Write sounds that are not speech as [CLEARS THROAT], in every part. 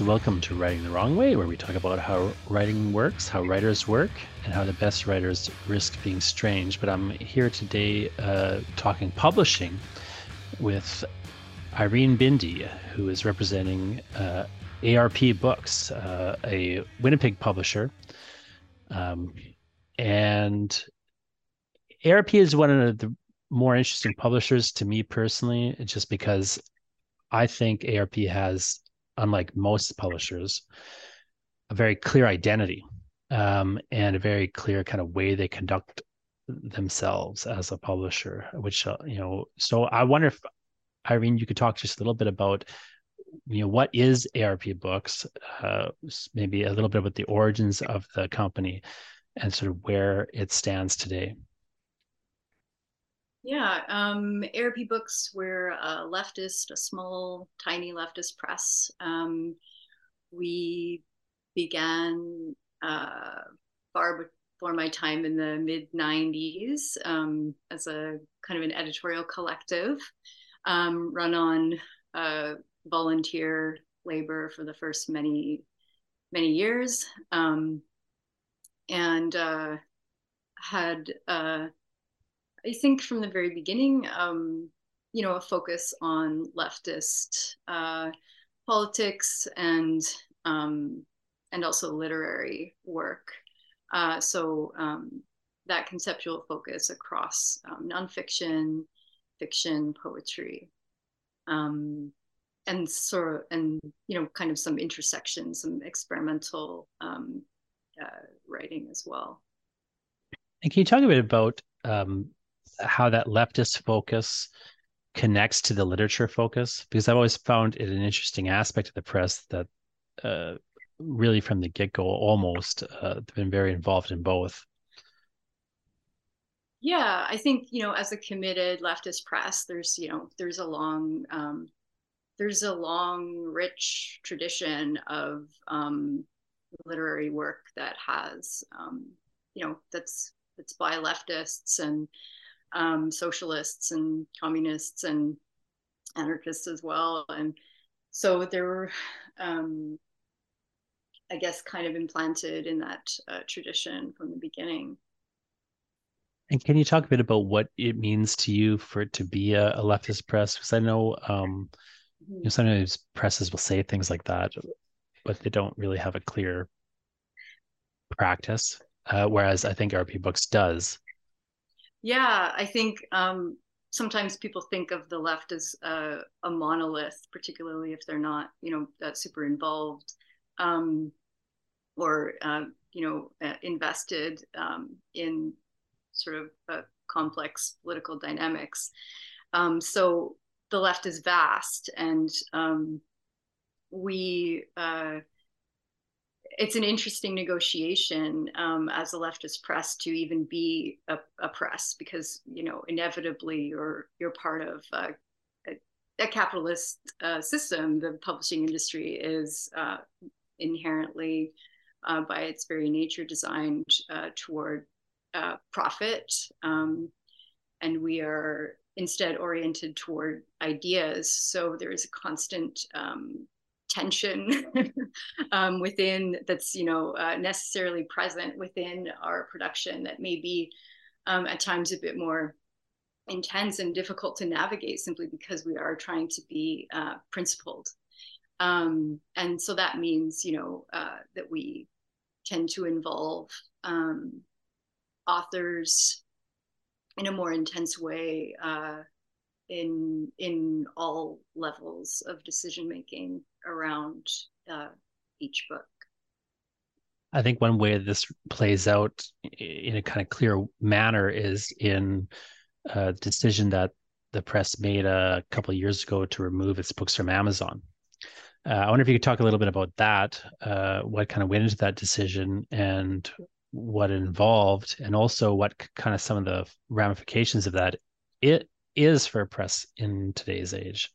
welcome to Writing the Wrong Way, where we talk about how writing works, how writers work, and how the best writers risk being strange. But I'm here today uh, talking publishing with Irene Bindi, who is representing uh, ARP Books, uh, a Winnipeg publisher. Um, and ARP is one of the more interesting publishers to me personally, just because I think ARP has unlike most publishers, a very clear identity um, and a very clear kind of way they conduct themselves as a publisher. Which uh, you know, so I wonder if Irene, you could talk just a little bit about you know what is ARP Books, uh, maybe a little bit about the origins of the company, and sort of where it stands today. Yeah, um, ARP Books, we're a leftist, a small, tiny leftist press. Um, we began uh, far before my time in the mid 90s um, as a kind of an editorial collective um, run on uh, volunteer labor for the first many, many years. Um, and uh, had uh, I think from the very beginning, um, you know, a focus on leftist uh, politics and um, and also literary work. Uh, so um, that conceptual focus across um, nonfiction, fiction, poetry, um, and sort of, and you know, kind of some intersection, some experimental um, uh, writing as well. And can you talk a bit about um, how that leftist focus connects to the literature focus because I've always found it an interesting aspect of the press that uh, really from the get go almost uh, been very involved in both. Yeah, I think you know as a committed leftist press, there's you know there's a long um, there's a long rich tradition of um, literary work that has um, you know that's that's by leftists and um, socialists and communists and anarchists as well. And so there were, um, I guess, kind of implanted in that uh, tradition from the beginning. And can you talk a bit about what it means to you for it to be a, a leftist press? Because I know, um, mm-hmm. you know, sometimes presses will say things like that, but they don't really have a clear practice. Uh, whereas I think ARP Books does. Yeah, I think um, sometimes people think of the left as a, a, monolith, particularly if they're not, you know, that super involved um, or, uh, you know, uh, invested um, in sort of uh, complex political dynamics. Um, so the left is vast, and um, we uh, it's an interesting negotiation um, as a leftist press to even be a, a, press because you know inevitably you're you're part of a, a capitalist uh, system. The publishing industry is uh, inherently, uh, by its very nature, designed uh, toward uh, profit, um, and we are instead oriented toward ideas. So there is a constant um, tension [LAUGHS] um, within that's you know uh, necessarily present within our production that may be um, at times a bit more intense and difficult to navigate simply because we are trying to be uh, principled. Um, and so that means you know uh, that we tend to involve um, authors in a more intense way uh, in in all levels of decision making around uh, each book. I think one way this plays out in a kind of clear manner is in a decision that the press made a couple of years ago to remove its books from Amazon. Uh, I wonder if you could talk a little bit about that, uh, what kind of went into that decision and what involved, and also what kind of some of the ramifications of that it is for press in today's age.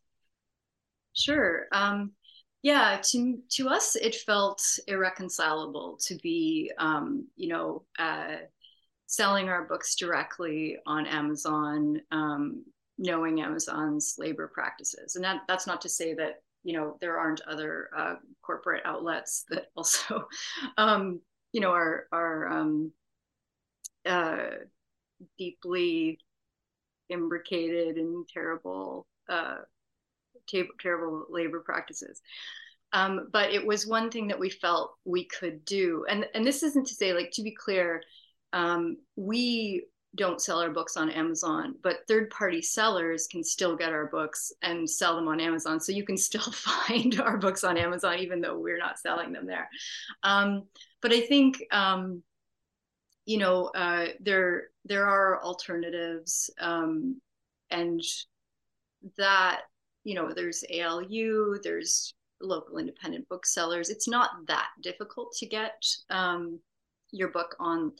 Sure. Um, yeah, to to us, it felt irreconcilable to be, um, you know, uh, selling our books directly on Amazon, um, knowing Amazon's labor practices, and that that's not to say that you know there aren't other uh, corporate outlets that [LAUGHS] also um, you know are are um, uh, deeply imbricated in terrible uh, terrible labor practices um, but it was one thing that we felt we could do and and this isn't to say like to be clear um, we don't sell our books on Amazon, but third party sellers can still get our books and sell them on Amazon. So you can still [LAUGHS] find our books on Amazon, even though we're not selling them there. Um, but I think, um, you know, uh, there, there are alternatives um, and that, you know, there's ALU, there's local independent booksellers. It's not that difficult to get um, your book on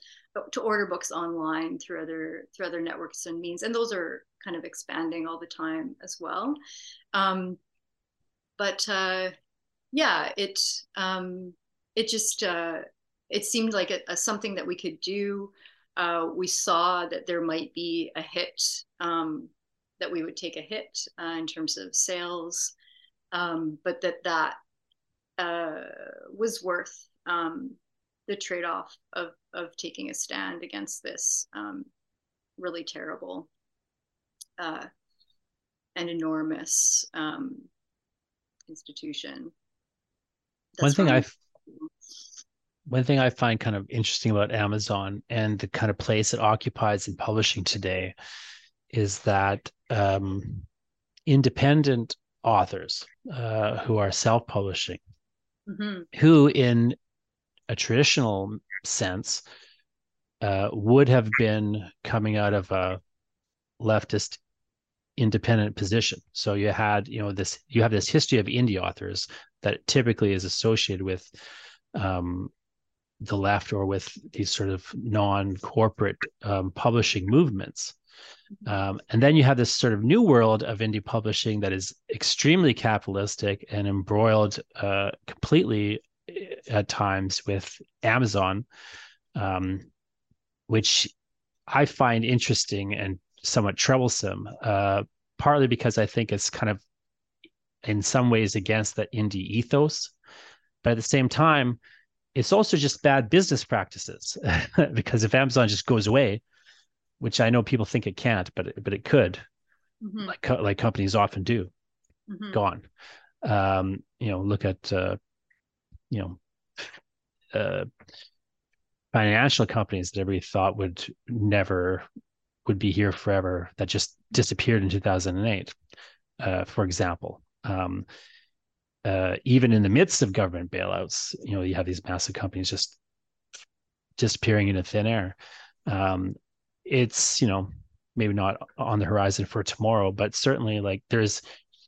to order books online through other through other networks and means and those are kind of expanding all the time as well um, but uh, yeah it um, it just uh, it seemed like a, a, something that we could do uh, we saw that there might be a hit um, that we would take a hit uh, in terms of sales um, but that that uh, was worth um, the trade-off of of taking a stand against this um, really terrible uh, and enormous um, institution. That's one thing I one thing I find kind of interesting about Amazon and the kind of place it occupies in publishing today is that um, independent authors uh, who are self-publishing, mm-hmm. who in a traditional sense uh, would have been coming out of a leftist independent position. So you had, you know, this you have this history of indie authors that typically is associated with um, the left or with these sort of non-corporate um, publishing movements. Um, and then you have this sort of new world of indie publishing that is extremely capitalistic and embroiled uh, completely at times with Amazon, um, which I find interesting and somewhat troublesome, uh, partly because I think it's kind of in some ways against the indie ethos. But at the same time, it's also just bad business practices [LAUGHS] because if Amazon just goes away, which I know people think it can't, but but it could, mm-hmm. like like companies often do, mm-hmm. gone. Um, you know, look at uh, you know uh, financial companies that everybody thought would never would be here forever that just disappeared in 2008 uh, for example um, uh, even in the midst of government bailouts you know you have these massive companies just disappearing into thin air um, it's you know maybe not on the horizon for tomorrow but certainly like there's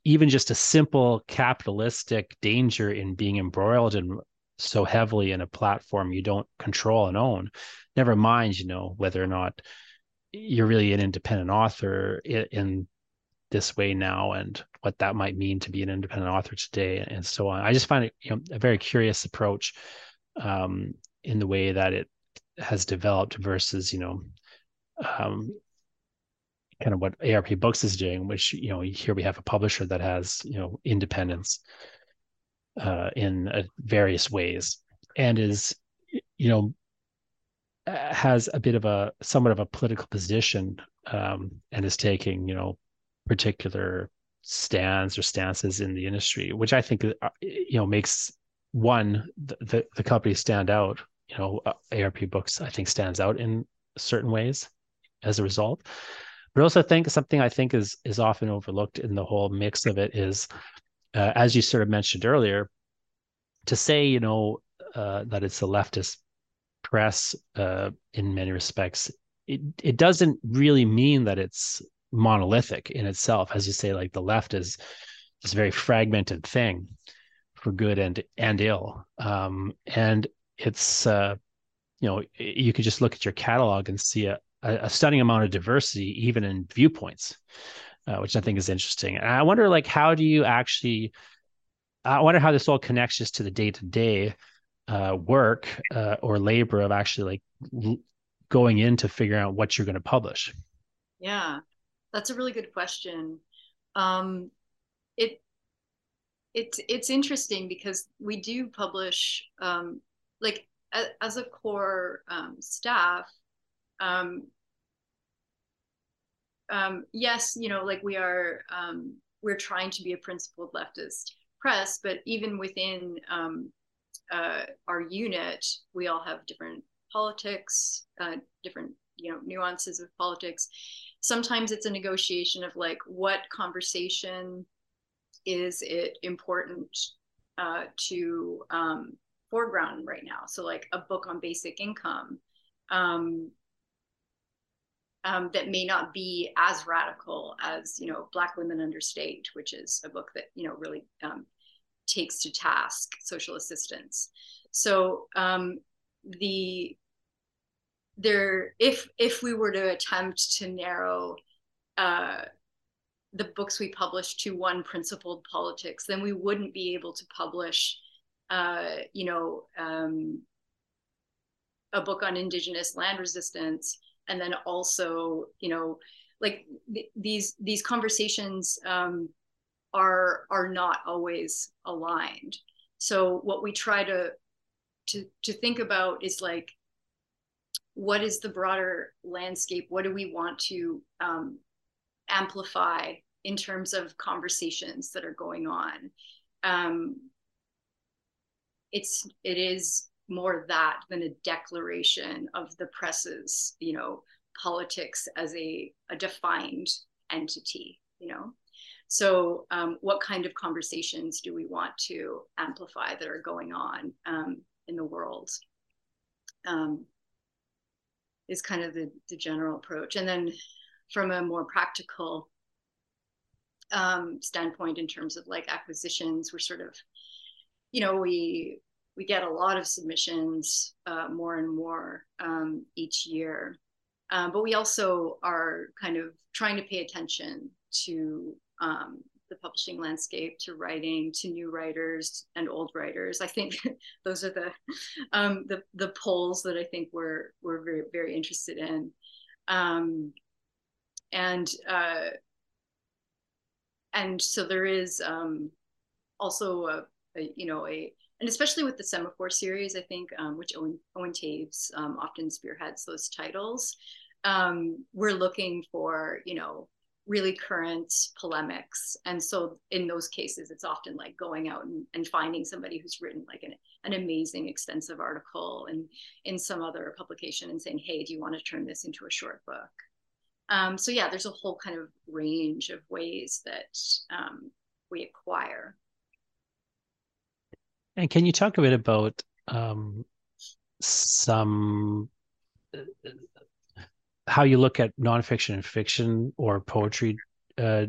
even just a simple capitalistic danger in being embroiled in so heavily in a platform you don't control and own. Never mind you know whether or not you're really an independent author in, this way now and what that might mean to be an independent author today and so on. I just find it you know a very curious approach um, in the way that it has developed versus you know um, kind of what ARP Books is doing, which you know here we have a publisher that has you know independence uh, in uh, various ways and is you know has a bit of a somewhat of a political position um, and is taking you know particular stands or stances in the industry, which I think uh, you know makes one the, the, the company stand out. You know, uh, ARP Books I think stands out in certain ways as a result but also think something I think is is often overlooked in the whole mix of it is, uh, as you sort of mentioned earlier, to say you know uh, that it's a leftist press uh, in many respects, it it doesn't really mean that it's monolithic in itself. As you say, like the left is this very fragmented thing for good and and ill, um, and it's uh, you know you could just look at your catalog and see a, a, a stunning amount of diversity, even in viewpoints, uh, which I think is interesting. And I wonder, like, how do you actually? I wonder how this all connects just to the day to day work uh, or labor of actually like l- going into figuring out what you're going to publish. Yeah, that's a really good question. Um, it it's it's interesting because we do publish um, like as a core um, staff. Um, um, yes, you know, like we are um, we're trying to be a principled leftist press, but even within um, uh, our unit, we all have different politics, uh, different you know nuances of politics. Sometimes it's a negotiation of like what conversation is it important uh, to um, foreground right now? So like a book on basic income um, um, that may not be as radical as you know Black Women Under State, which is a book that you know really um, takes to task social assistance. So um, the there if if we were to attempt to narrow uh, the books we publish to one principled politics, then we wouldn't be able to publish, uh, you know, um, a book on indigenous land resistance, and then also, you know, like th- these these conversations um, are are not always aligned. So what we try to to to think about is like what is the broader landscape what do we want to um, amplify in terms of conversations that are going on. Um, it's it is more that than a declaration of the press's, you know, politics as a, a defined entity, you know. So, um, what kind of conversations do we want to amplify that are going on um, in the world? Um, is kind of the, the general approach. And then from a more practical um, standpoint in terms of like acquisitions we're sort of you know we we get a lot of submissions uh, more and more um, each year. Um, but we also are kind of trying to pay attention to um, the publishing landscape to writing to new writers and old writers. I think [LAUGHS] those are the um, the the polls that i think we're we're very very interested in. Um, and uh, and so there is um, also a, a, you know a and especially with the semaphore series i think um, which owen, owen toews um, often spearheads those titles um, we're looking for you know really current polemics and so in those cases it's often like going out and, and finding somebody who's written like an, an amazing extensive article and in some other publication and saying hey do you want to turn this into a short book um, so yeah, there's a whole kind of range of ways that um, we acquire. And can you talk a bit about um, some how you look at nonfiction and fiction or poetry uh,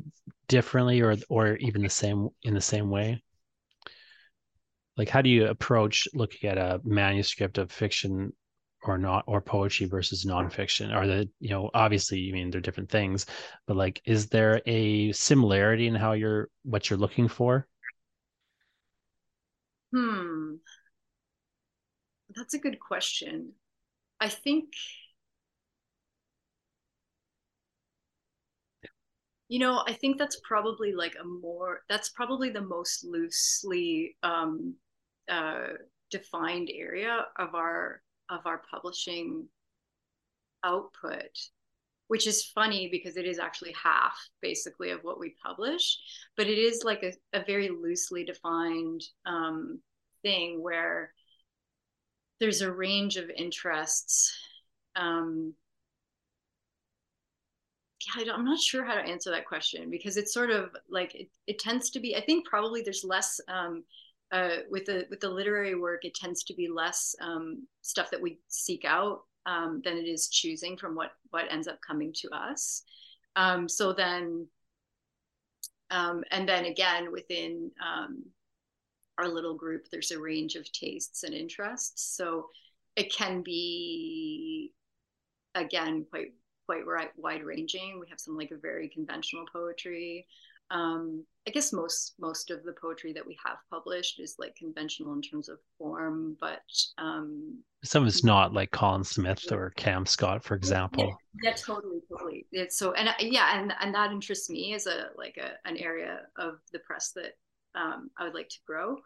differently, or or even the same in the same way? Like, how do you approach looking at a manuscript of fiction or not or poetry versus nonfiction are the you know obviously i mean they're different things but like is there a similarity in how you're what you're looking for hmm. That's a good question. I think you know i think that's probably like a more that's probably the most loosely um uh defined area of our of our publishing output which is funny because it is actually half basically of what we publish but it is like a, a very loosely defined um, thing where there's a range of interests um, yeah, I'm not sure how to answer that question because it's sort of like it, it tends to be. I think probably there's less um, uh, with the with the literary work, it tends to be less um, stuff that we seek out um, than it is choosing from what what ends up coming to us. Um, so then, um, and then again within um, our little group, there's a range of tastes and interests. So it can be again quite quite wide ranging. We have some like a very conventional poetry um, I guess most most of the poetry that we have published is like conventional in terms of form, but um, some of it's not like Colin Smith or Cam Scott, for example. Yeah, yeah totally, totally. It's so and yeah, and and that interests me as a like a an area of the press that um, I would like to grow.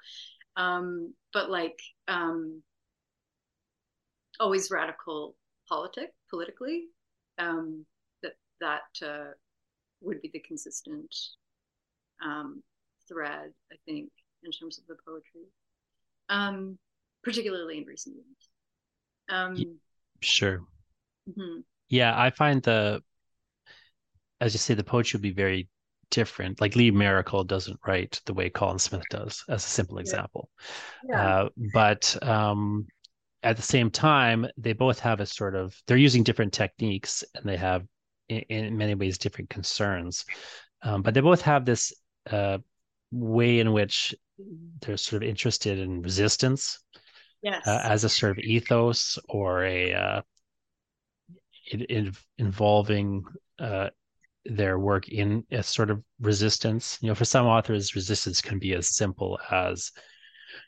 Um, but like um, always radical politic politically. Um, that that uh, would be the consistent um, thread, I think, in terms of the poetry, um, particularly in recent years. Um, sure. Mm-hmm. Yeah, I find the, as you say, the poetry would be very different. Like Lee Maracle doesn't write the way Colin Smith does, as a simple example. Yeah. Uh, but um, at the same time, they both have a sort of they're using different techniques, and they have, in, in many ways, different concerns. Um, but they both have this uh, way in which they're sort of interested in resistance yes. uh, as a sort of ethos or a uh, it, it involving uh, their work in a sort of resistance. You know, for some authors, resistance can be as simple as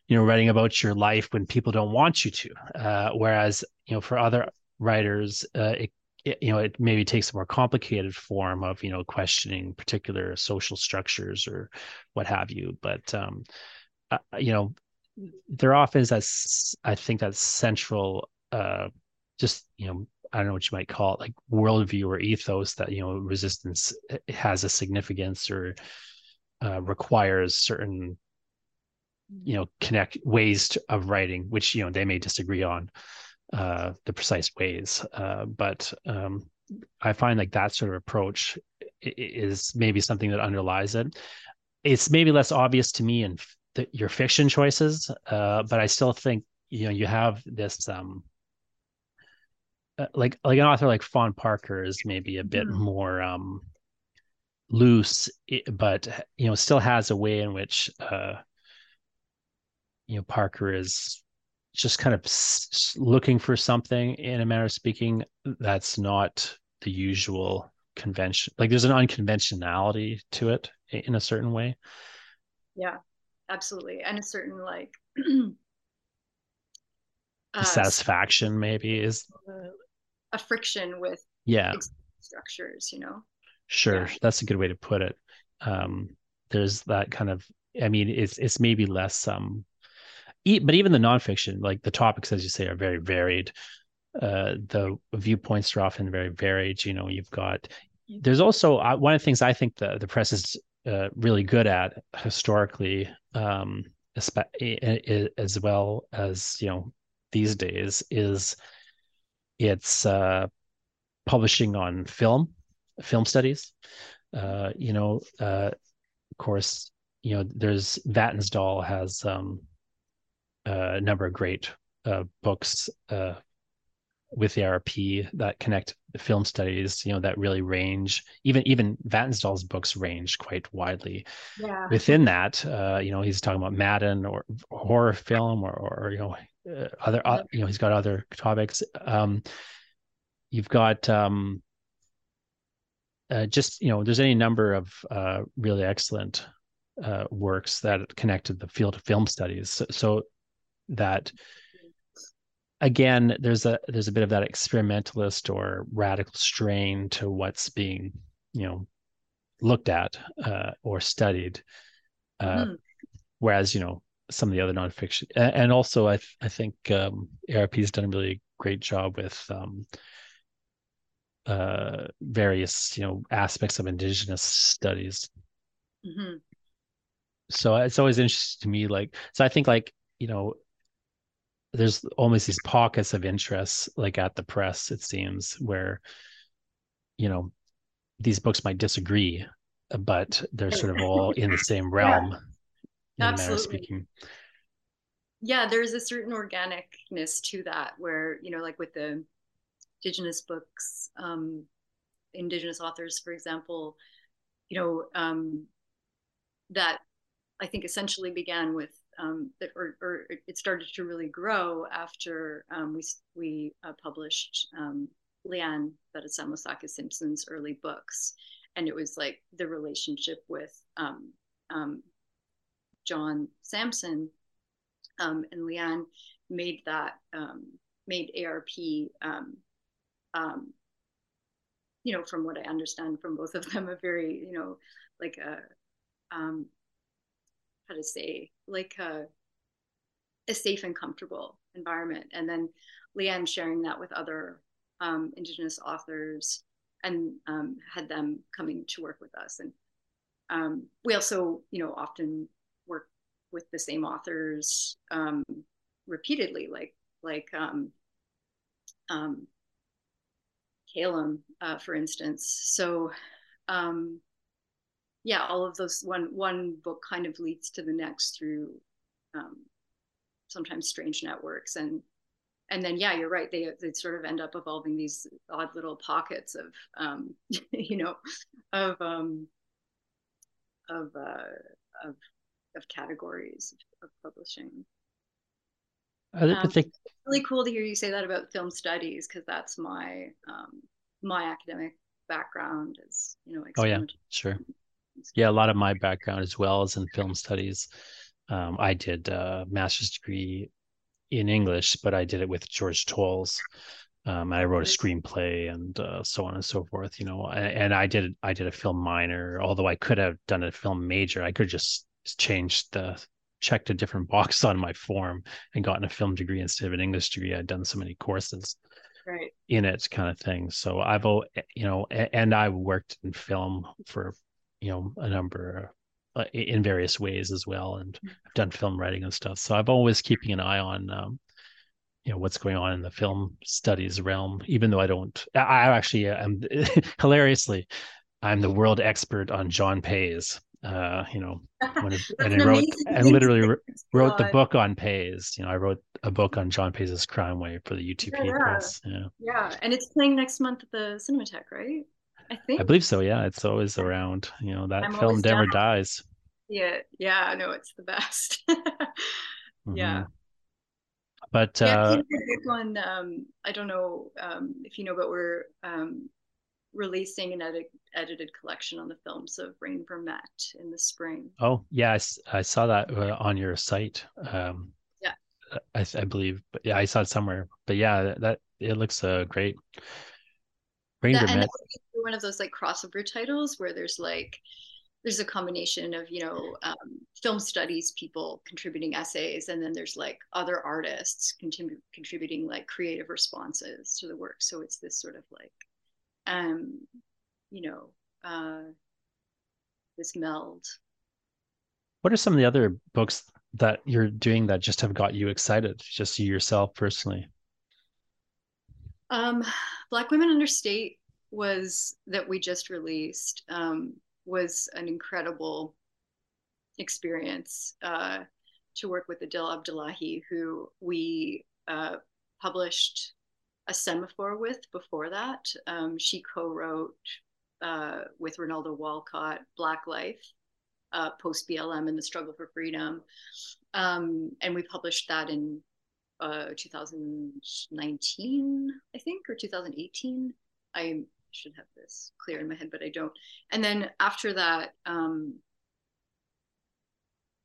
you know writing about your life when people don't want you to, uh, whereas you know for other writers, uh, it, it, you know it maybe takes a more complicated form of you know questioning particular social structures or what have you. But um, uh, you know, there often is that I think that central, uh, just you know, I don't know what you might call it, like worldview or ethos that you know resistance eh, has a significance or uh, requires certain you know connect ways to, of writing, which you know they may disagree on uh, the precise ways, uh, but um, I find like that sort of approach is maybe something that underlies it. It's maybe less obvious to me in the, your fiction choices, uh, but I still think you know you have this um, uh, like like an author like Fawn Parker is maybe a bit mm. more um, loose, but you know still has a way in which uh, you know Parker is just kind of looking for something in a manner of speaking that's not the usual convention like there's an unconventionality to it in a certain way. Yeah absolutely and a certain like [CLEARS THROAT] uh, satisfaction maybe is a friction with yeah. structures you know? Sure yeah. that's a good way to put it. Um there's that kind of i mean it's it's maybe less um but even the nonfiction like the topics as you say are very varied. Uh the viewpoints are often very varied you know you've got there's also uh, one of the things i think the the press is uh, really good at historically um, as well as you know these days is it's uh, publishing on film film studies. Uh, you know uh, of course you know there's Vatnsdal has um, a number of great uh, books uh, with the ARP that connect film studies, you know, that really range. Even even Vatnsdal's books range quite widely. Yeah. Within that, uh, you know, he's talking about Maddin or horror film or, or you know, uh, other, uh, you know, he's got other topics. Um, you've got um, uh, just you know, there's any number of uh, really excellent uh, works that connected the field of film studies. So, so that again, there's a there's a bit of that experimentalist or radical strain to what's being, you know, looked at uh, or studied. Uh, mm. Whereas, you know, some of the other nonfiction, and also I th- I think um, ARP has done a really great job with um, uh, various you know aspects of indigenous studies. Mm-hmm. So it's always interesting to me, like so I think like you know there's almost these pockets of interest like at the press it seems where you know these books might disagree but they're sort of [LAUGHS] all in the same realm yeah. Absolutely. speaking yeah there's a certain organicness to that where you know like with the indigenous books um indigenous authors for example you know um that i think essentially began with um, that, or, or, it started to really grow after um, we we uh, published um, Leanne Betasamosake Simpson's early books, and it was like the relationship with um, um, John Samson um, and Leanne made that made ARP. you know, from what I understand from both of them, a very you know like a how to say like a, a safe and comfortable environment and then leanne sharing that with other um, indigenous authors and um, had them coming to work with us and um, we also you know often work with the same authors um, repeatedly like like um, um, Caelum, uh, for instance. So, um, yeah, all of those one one book kind of leads to the next through um, sometimes strange networks and and then yeah, you're right. They they sort of end up evolving these odd little pockets of um, [LAUGHS] you know of um, of uh, of of categories of publishing. I um, think really cool to hear you say that about film studies because that's my um, my academic background is you know oh yeah sure yeah a lot of my background as well is in film studies um, i did a master's degree in english but i did it with george toles um, i wrote a screenplay and uh, so on and so forth you know and, and, i did i did a film minor although i could have done a film major i could just change the checked a different box [LAUGHS] on my form and gotten a film degree instead of an English degree. I'd done so many courses right. in it, kind of thing. So I've, you know, and I worked in film for, you know, a number uh, in various ways as well, and mm-hmm. I've done film writing and stuff. So I've always keeping an eye on, um, you know, what's going on in the film studies realm. Even though I don't, I actually am [LAUGHS] hilariously, I'm the world expert on John Paizs uh, you know, [LAUGHS] and I wrote and literally [LAUGHS] wrote the book on Paizs. You know, I wrote a book on John Paizs's Crime Wave for the UTP yeah, press. Yeah. Yeah. And it's playing next month at the Cinematheque, right? I think. I believe so. Yeah. It's always around. You know, that I'm film never dies. Yeah. Yeah. No, it's the best. [LAUGHS] mm-hmm. Yeah. But yeah, uh, on, um, I don't know um, if you know, but we're um, releasing an edit, edited collection on the films of Rhayne Vermette in the spring. Oh, yeah, I, I saw that uh, on your site. Um, yeah, I, I, believe, but yeah, I saw it somewhere. But yeah, that it looks uh, great. Rhayne that, Vermette. One of those like crossover titles where there's like there's a combination of you know um, film studies people contributing essays and then there's like other artists contrib- contributing like creative responses to the work so it's this sort of like um, you know, uh, this meld. What are some of the other books that you're doing that just have got you excited, just you yourself personally? Um, Black Women Under State was that we just released um, was an incredible experience uh, to work with Idil Abdillahi, who we uh, published a semaphore with before that. Um, she co-wrote uh, with Rinaldo Walcott Black Life, uh, post BLM and the struggle for freedom, um, and we published that in uh, 2019, I think, or 2018. I should have this clear in my head, but I don't. And then after that, um,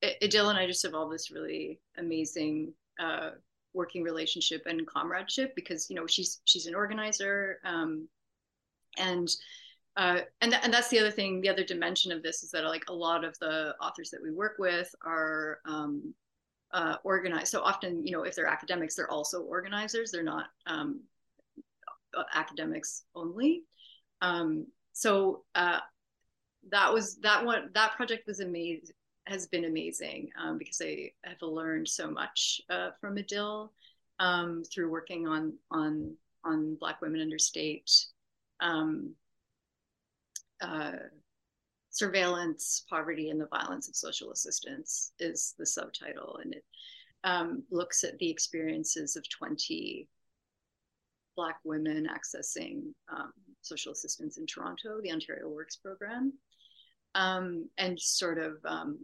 Idil and I just evolved this really amazing uh, working relationship and comradeship because you know she's she's an organizer um, and uh, and th- and that's the other thing the other dimension of this is that like a lot of the authors that we work with are um, uh, organized so often you know if they're academics they're also organizers they're not um, academics only um, so uh, that was that one that project was amazing has been amazing um, because I have learned so much uh, from Idil um, through working on on on Black women under state um, uh, surveillance, poverty, and the violence of social assistance is the subtitle, and it um, looks at the experiences of 20 Black women accessing um, social assistance in Toronto, the Ontario Works program. Um, and sort of um,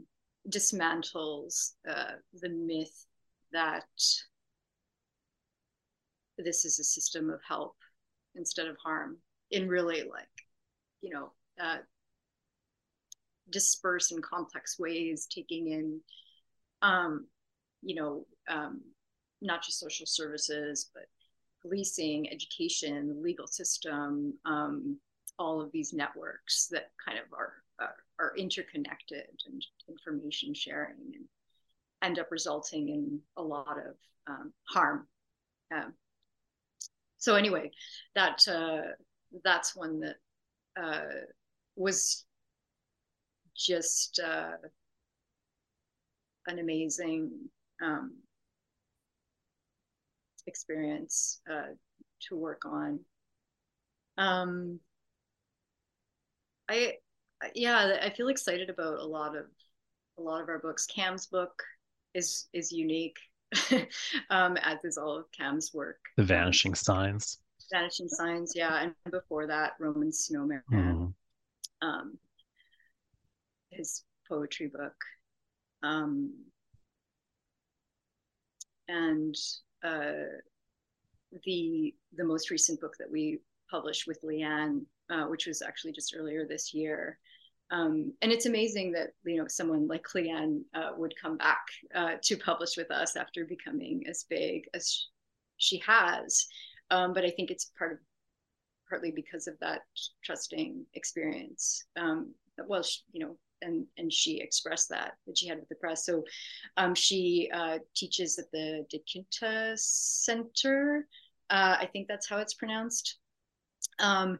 dismantles uh, the myth that this is a system of help instead of harm in really like you know uh, disperse in complex ways taking in um, you know um, not just social services but policing education legal system um, all of these networks that kind of are are, are interconnected and information sharing and end up resulting in a lot of um, harm. Um, so anyway, that uh, that's one that uh, was just uh, an amazing um, experience uh, to work on. Um, I yeah, I feel excited about a lot of a lot of our books. Cam's book is is unique, [LAUGHS] um, as is all of Cam's work. The Vanishing Signs. Vanishing Signs, yeah, and before that, Roman Snowman. Mm-hmm. Um, his poetry book. Um, and uh, the the most recent book that we published with Leanne, uh, which was actually just earlier this year. Um, and it's amazing that you know someone like Leanne uh, would come back uh, to publish with us after becoming as big as she has. Um, but I think it's part of partly because of that trusting experience. Um, well, she, you know, and and she expressed that that she had with the press. So um, she uh, teaches at the De Quinta Center. Uh, I think that's how it's pronounced. Um,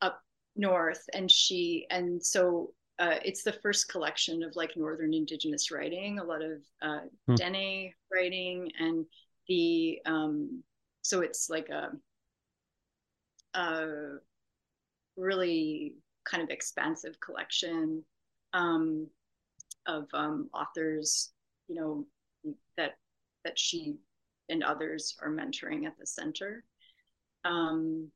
up north, and she and so uh, it's the first collection of like northern indigenous writing, a lot of uh, hmm. Dene writing, and the um, so it's like a, a really kind of expansive collection um, of um, authors, you know, that that she and others are mentoring at the center. Um,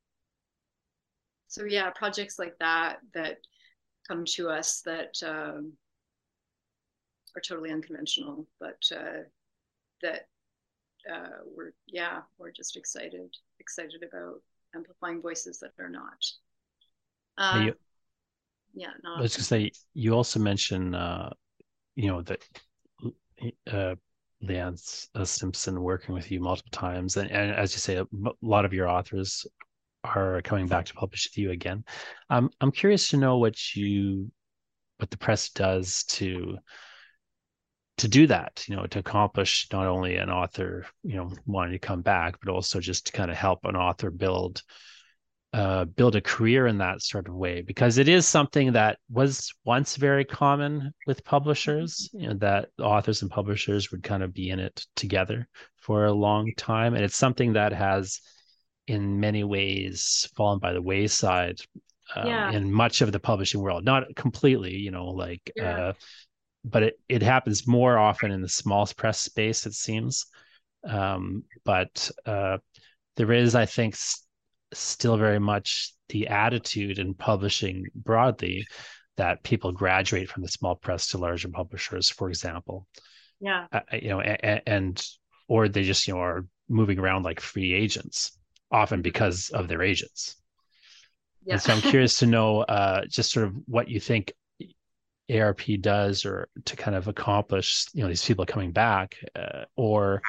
so yeah, projects like that that come to us that um, are totally unconventional, but uh, that uh, we're yeah we're just excited excited about amplifying voices that are not. Uh, you, yeah, not. I was gonna say you also mentioned uh, you know that uh, Leanne uh, Simpson working with you multiple times, and, and as you say, a lot of your authors are coming back to publish with you again. Um, I'm curious to know what you what the press does to to do that you know to accomplish not only an author you know wanting to come back but also just to kind of help an author build uh, build a career in that sort of way because it is something that was once very common with publishers you know that authors and publishers would kind of be in it together for a long time and it's something that has in many ways fallen by the wayside um, yeah. in much of the publishing world not completely you know like yeah. uh, but it, it happens more often in the small press space it seems um, but uh, there is i think still very much the attitude in publishing broadly that people graduate from the small press to larger publishers, for example. Yeah. Uh, you know, and, and, or they just you know are moving around like free agents, often because of their agents. Yeah. And so I'm curious to know uh, just sort of what you think ARP does, or to kind of accomplish you know these people coming back, uh, or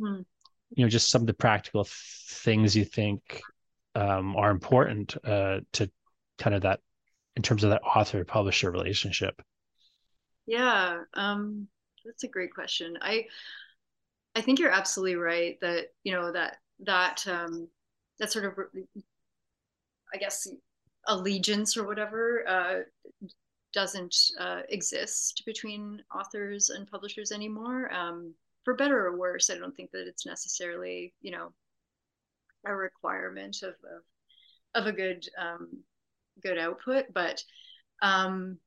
mm-hmm. you know just some of the practical things you think um, are important uh, to kind of that in terms of that author publisher relationship? Yeah, um, that's a great question. I I think you're absolutely right that you know that that um, that sort of I guess allegiance or whatever uh, doesn't uh, exist between authors and publishers anymore. Um, for better or worse, I don't think that it's necessarily you know a requirement of of, of a good um, good output. But um,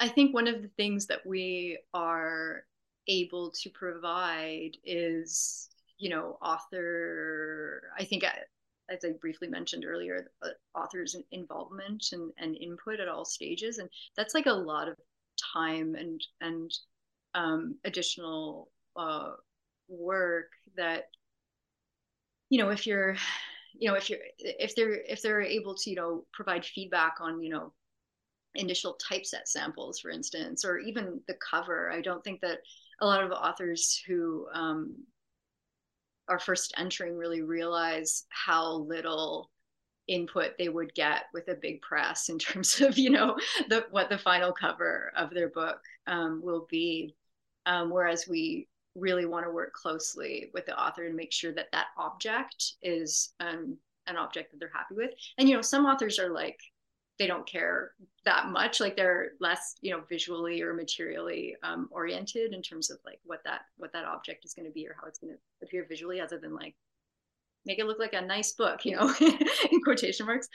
I think one of the things that we are able to provide is, you know, author. I think, as I briefly mentioned earlier, uh, authors' involvement and, and input at all stages, and that's like a lot of time and and um, additional uh, work that you know if you're you know if you're if they're if they're able to you know provide feedback on you know initial typeset samples for instance or even the cover i don't think that a lot of authors who um, are first entering really realize how little input they would get with a big press in [LAUGHS] terms of you know the what the final cover of their book um, will be. Um, whereas we really want to work closely with the author and make sure that that object is um, an object that they're happy with. And you know, some authors are like they don't care that much. Like they're less you know visually or materially um, oriented in terms of like what that what that object is going to be or how it's going to appear visually other than like make it look like a nice book you know [LAUGHS] in quotation marks.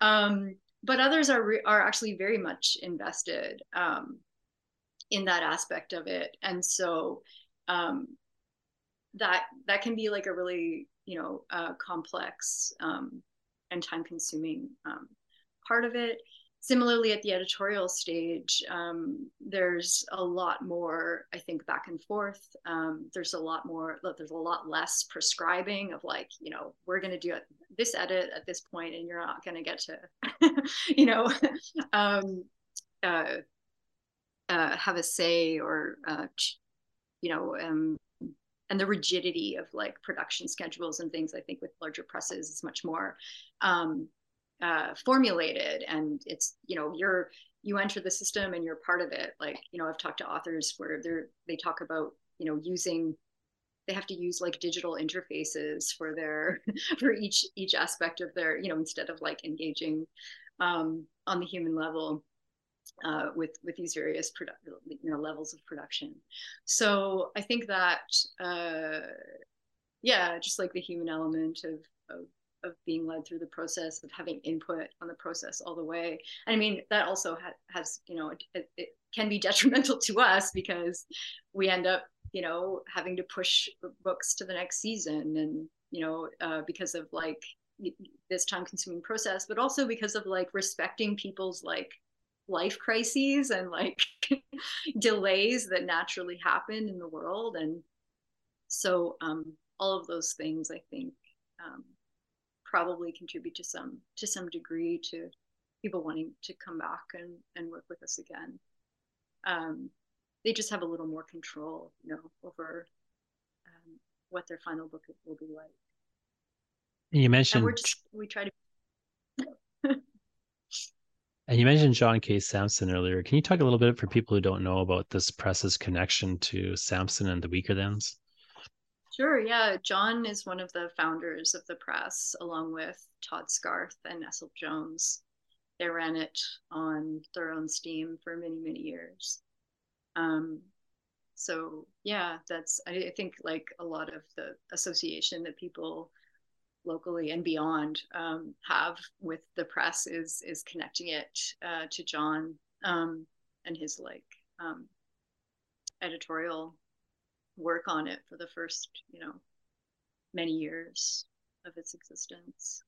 Um, but others are re- are actually very much invested um, in that aspect of it. And so um, that that can be like a really you know uh, complex um, and time consuming um, part of it. Similarly, at the editorial stage, um, there's a lot more, I think, back and forth. Um, there's a lot more, there's a lot less prescribing of like, you know, we're going to do this edit at this point, and you're not going to get to, [LAUGHS] you know, [LAUGHS] um, uh, uh, have a say or, uh, you know, um, and the rigidity of like production schedules and things. I think with larger presses is much more um, uh, formulated and it's you know you're you enter the system and you're part of it like you know i've talked to authors where they're they talk about you know using they have to use like digital interfaces for their [LAUGHS] for each each aspect of their you know instead of like engaging um, on the human level uh, with with these various produ- you know levels of production. So i think that uh, yeah just like the human element of of of being led through the process of having input on the process all the way. And i mean that also ha- has you know it, it, can be [LAUGHS] detrimental to us because we end up you know having to push books to the next season and you know uh, because of like this time consuming process but also because of like respecting people's like life crises and like [LAUGHS] delays that naturally happen in the world and so um all of those things i think um, probably contribute to some to some degree to people wanting to come back and and work with us again. Um, they just have a little more control you know over um, what their final book will be like. You mentioned just, we try to [LAUGHS] and you mentioned john k Samson earlier can you talk a little bit for people who don't know about this press's connection to Samson and the Weaker weakerthans Sure. Yeah. John is one of the founders of the press, along with Todd Scarth and Nessel Jones. They ran it on their own steam for many, many years. Um, so yeah, that's I, think like a lot of the association that people locally and beyond um, have with the press is is connecting it uh, to John um, and his like um, editorial work on it for the first, you know, many years of its existence.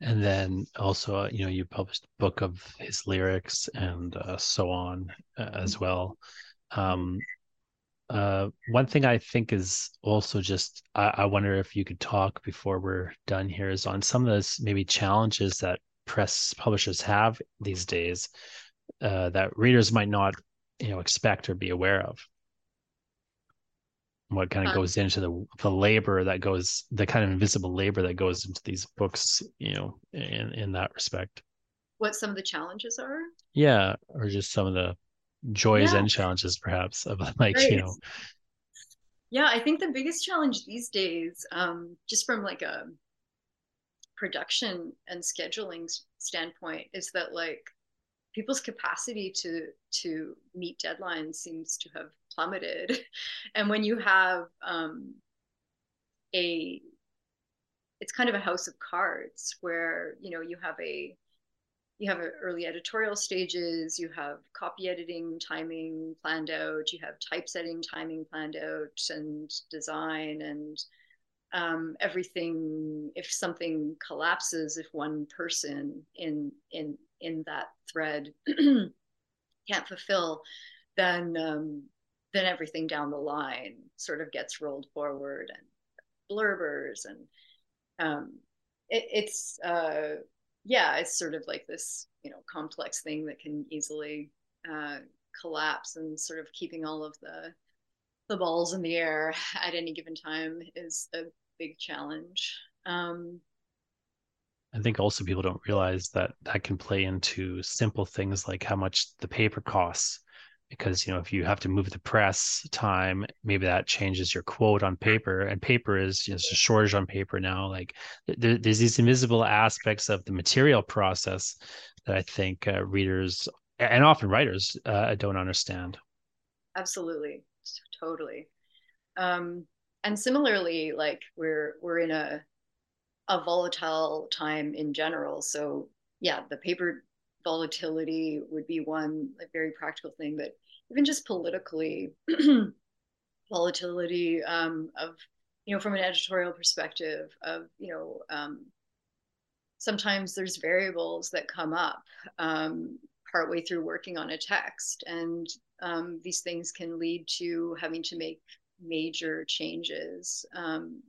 And then also, uh, you know, you published a book of his lyrics and uh, so on uh, as mm-hmm. well. Um, uh, one thing I think is also just, I, I, wonder if you could talk before we're done here is on some of those maybe challenges that press publishers have these days uh, that readers might not, you know, expect or be aware of. What kind of um, goes into the the labor that goes the kind of invisible labor that goes into these books you know in in that respect. What some of the challenges are? Yeah or just some of the joys yeah. and challenges perhaps of [LAUGHS] like right. you know yeah i think the biggest challenge these days um just from like a production and scheduling standpoint is that like people's capacity to to meet deadlines seems to have plummeted [LAUGHS] and when you have um, a it's kind of a house of cards where you know you have a you have early editorial stages you have copy editing timing planned out you have typesetting timing planned out and design and um, everything if something collapses if one person in in in that thread [CLEARS THROAT] can't fulfill then um, then everything down the line sort of gets rolled forward and blurbers and um, it, it's uh, yeah it's sort of like this you know complex thing that can easily uh, collapse and sort of keeping all of the the balls in the air [LAUGHS] at any given time is a big challenge. Um, I think also people don't realize that that can play into simple things like how much the paper costs because you know if you have to move the press time maybe that changes your quote on paper and paper is you know, a shortage on paper now. Like there, there's these invisible aspects of the material process that i think uh, readers and often writers uh, don't understand. Absolutely. Totally. Um, and similarly like we're we're in a a volatile time in general. So yeah the paper volatility would be one like very practical thing but even just politically [CLEARS THROAT] volatility um, of you know from an editorial perspective of you know um, sometimes there's variables that come up um, partway through working on a text and um, these things can lead to having to make major changes um,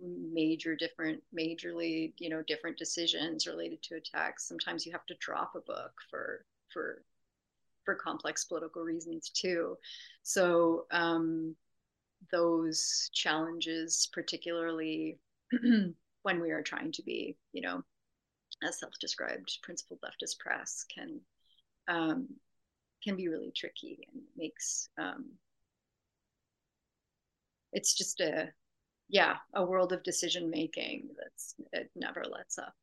major different majorly you know different decisions related to a text sometimes you have to drop a book for for for complex political reasons too. So um those challenges particularly [CLEARS THROAT] when we are trying to be you know a self-described principled leftist press can um can be really tricky and makes um it's just a yeah a world of decision making that's it never lets up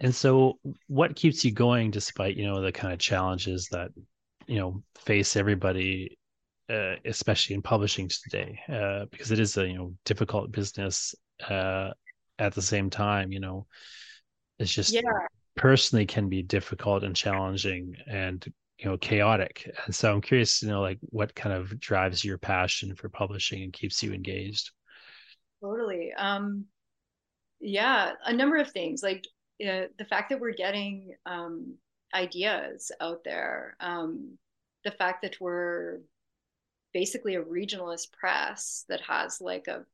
and so what keeps you going despite you know the kind of challenges that you know face everybody uh, especially in publishing today uh, because it is a you know difficult business uh, at the same time you know it's just yeah. personally can be difficult and challenging and you know chaotic. And so i'm curious to know like what kind of drives your passion for publishing and keeps you engaged? Totally. Um yeah a number of things like uh, the fact that we're getting um ideas out there um the fact that we're basically a regionalist press that has like a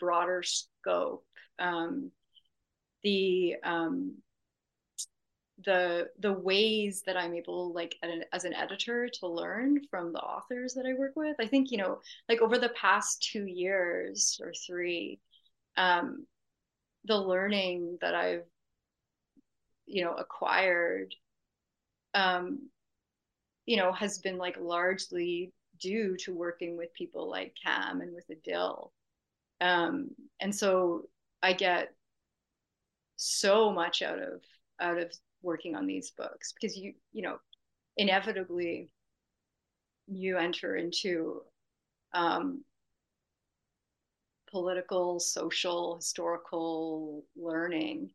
broader scope um the um the the ways that i'm able like as an editor to learn from the authors that i work with. I think you know like over the past two years or three um the learning that i've you know acquired um you know has been like largely due to working with people like cam and with Idil um and so i get so much out of out of working on these books because you you know inevitably you enter into um, political social historical learning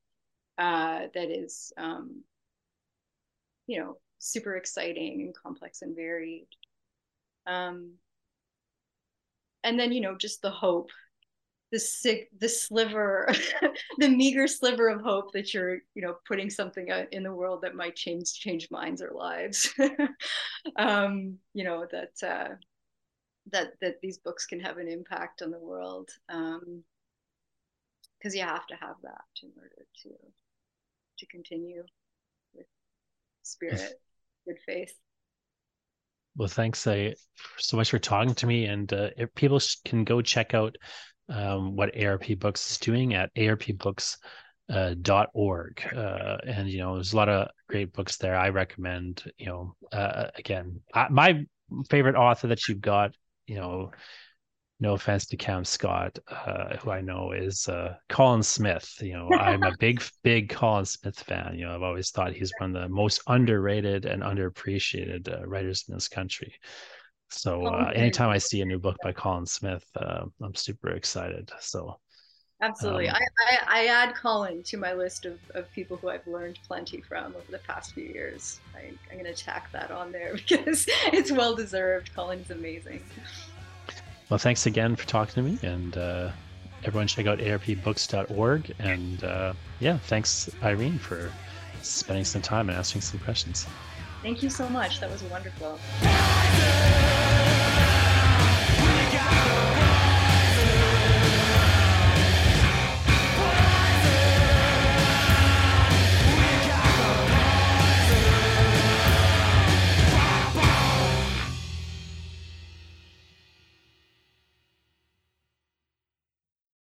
uh, that is um, you know super exciting and complex and varied. Um, and then you know just the hope the sick the sliver [LAUGHS] the meager sliver of hope that you're you know putting something in the world that might change change minds or lives. [LAUGHS] Um you know that uh that that these books can have an impact on the world um because you have to have that in order to to continue with spirit good faith. Well thanks uh, so much for talking to me and uh, if people can go check out um, what ARP Books is doing at arpbooks.org. Uh. Uh, and, you know, there's a lot of great books there. I recommend, you know, uh, again, I, my favorite author that you've got, you know, no offense to Cam Scott, uh, who I know is uh, Colin Smith. You know, I'm a [LAUGHS] big, big Colin Smith fan. You know, I've always thought he's one of the most underrated and underappreciated uh, writers in this country. So uh, anytime I see a new book by Colin Smith, uh, I'm super excited. So absolutely, um, I, I, I add Colin to my list of, of people who I've learned plenty from over the past few years. I, I'm going to tack that on there [LAUGHS] because it's well deserved. Colin's amazing. Well, thanks again for talking to me, and uh, everyone check out arpbooks.org. And uh, yeah, thanks Irene for spending some time and answering some questions. Thank you so much. That was wonderful.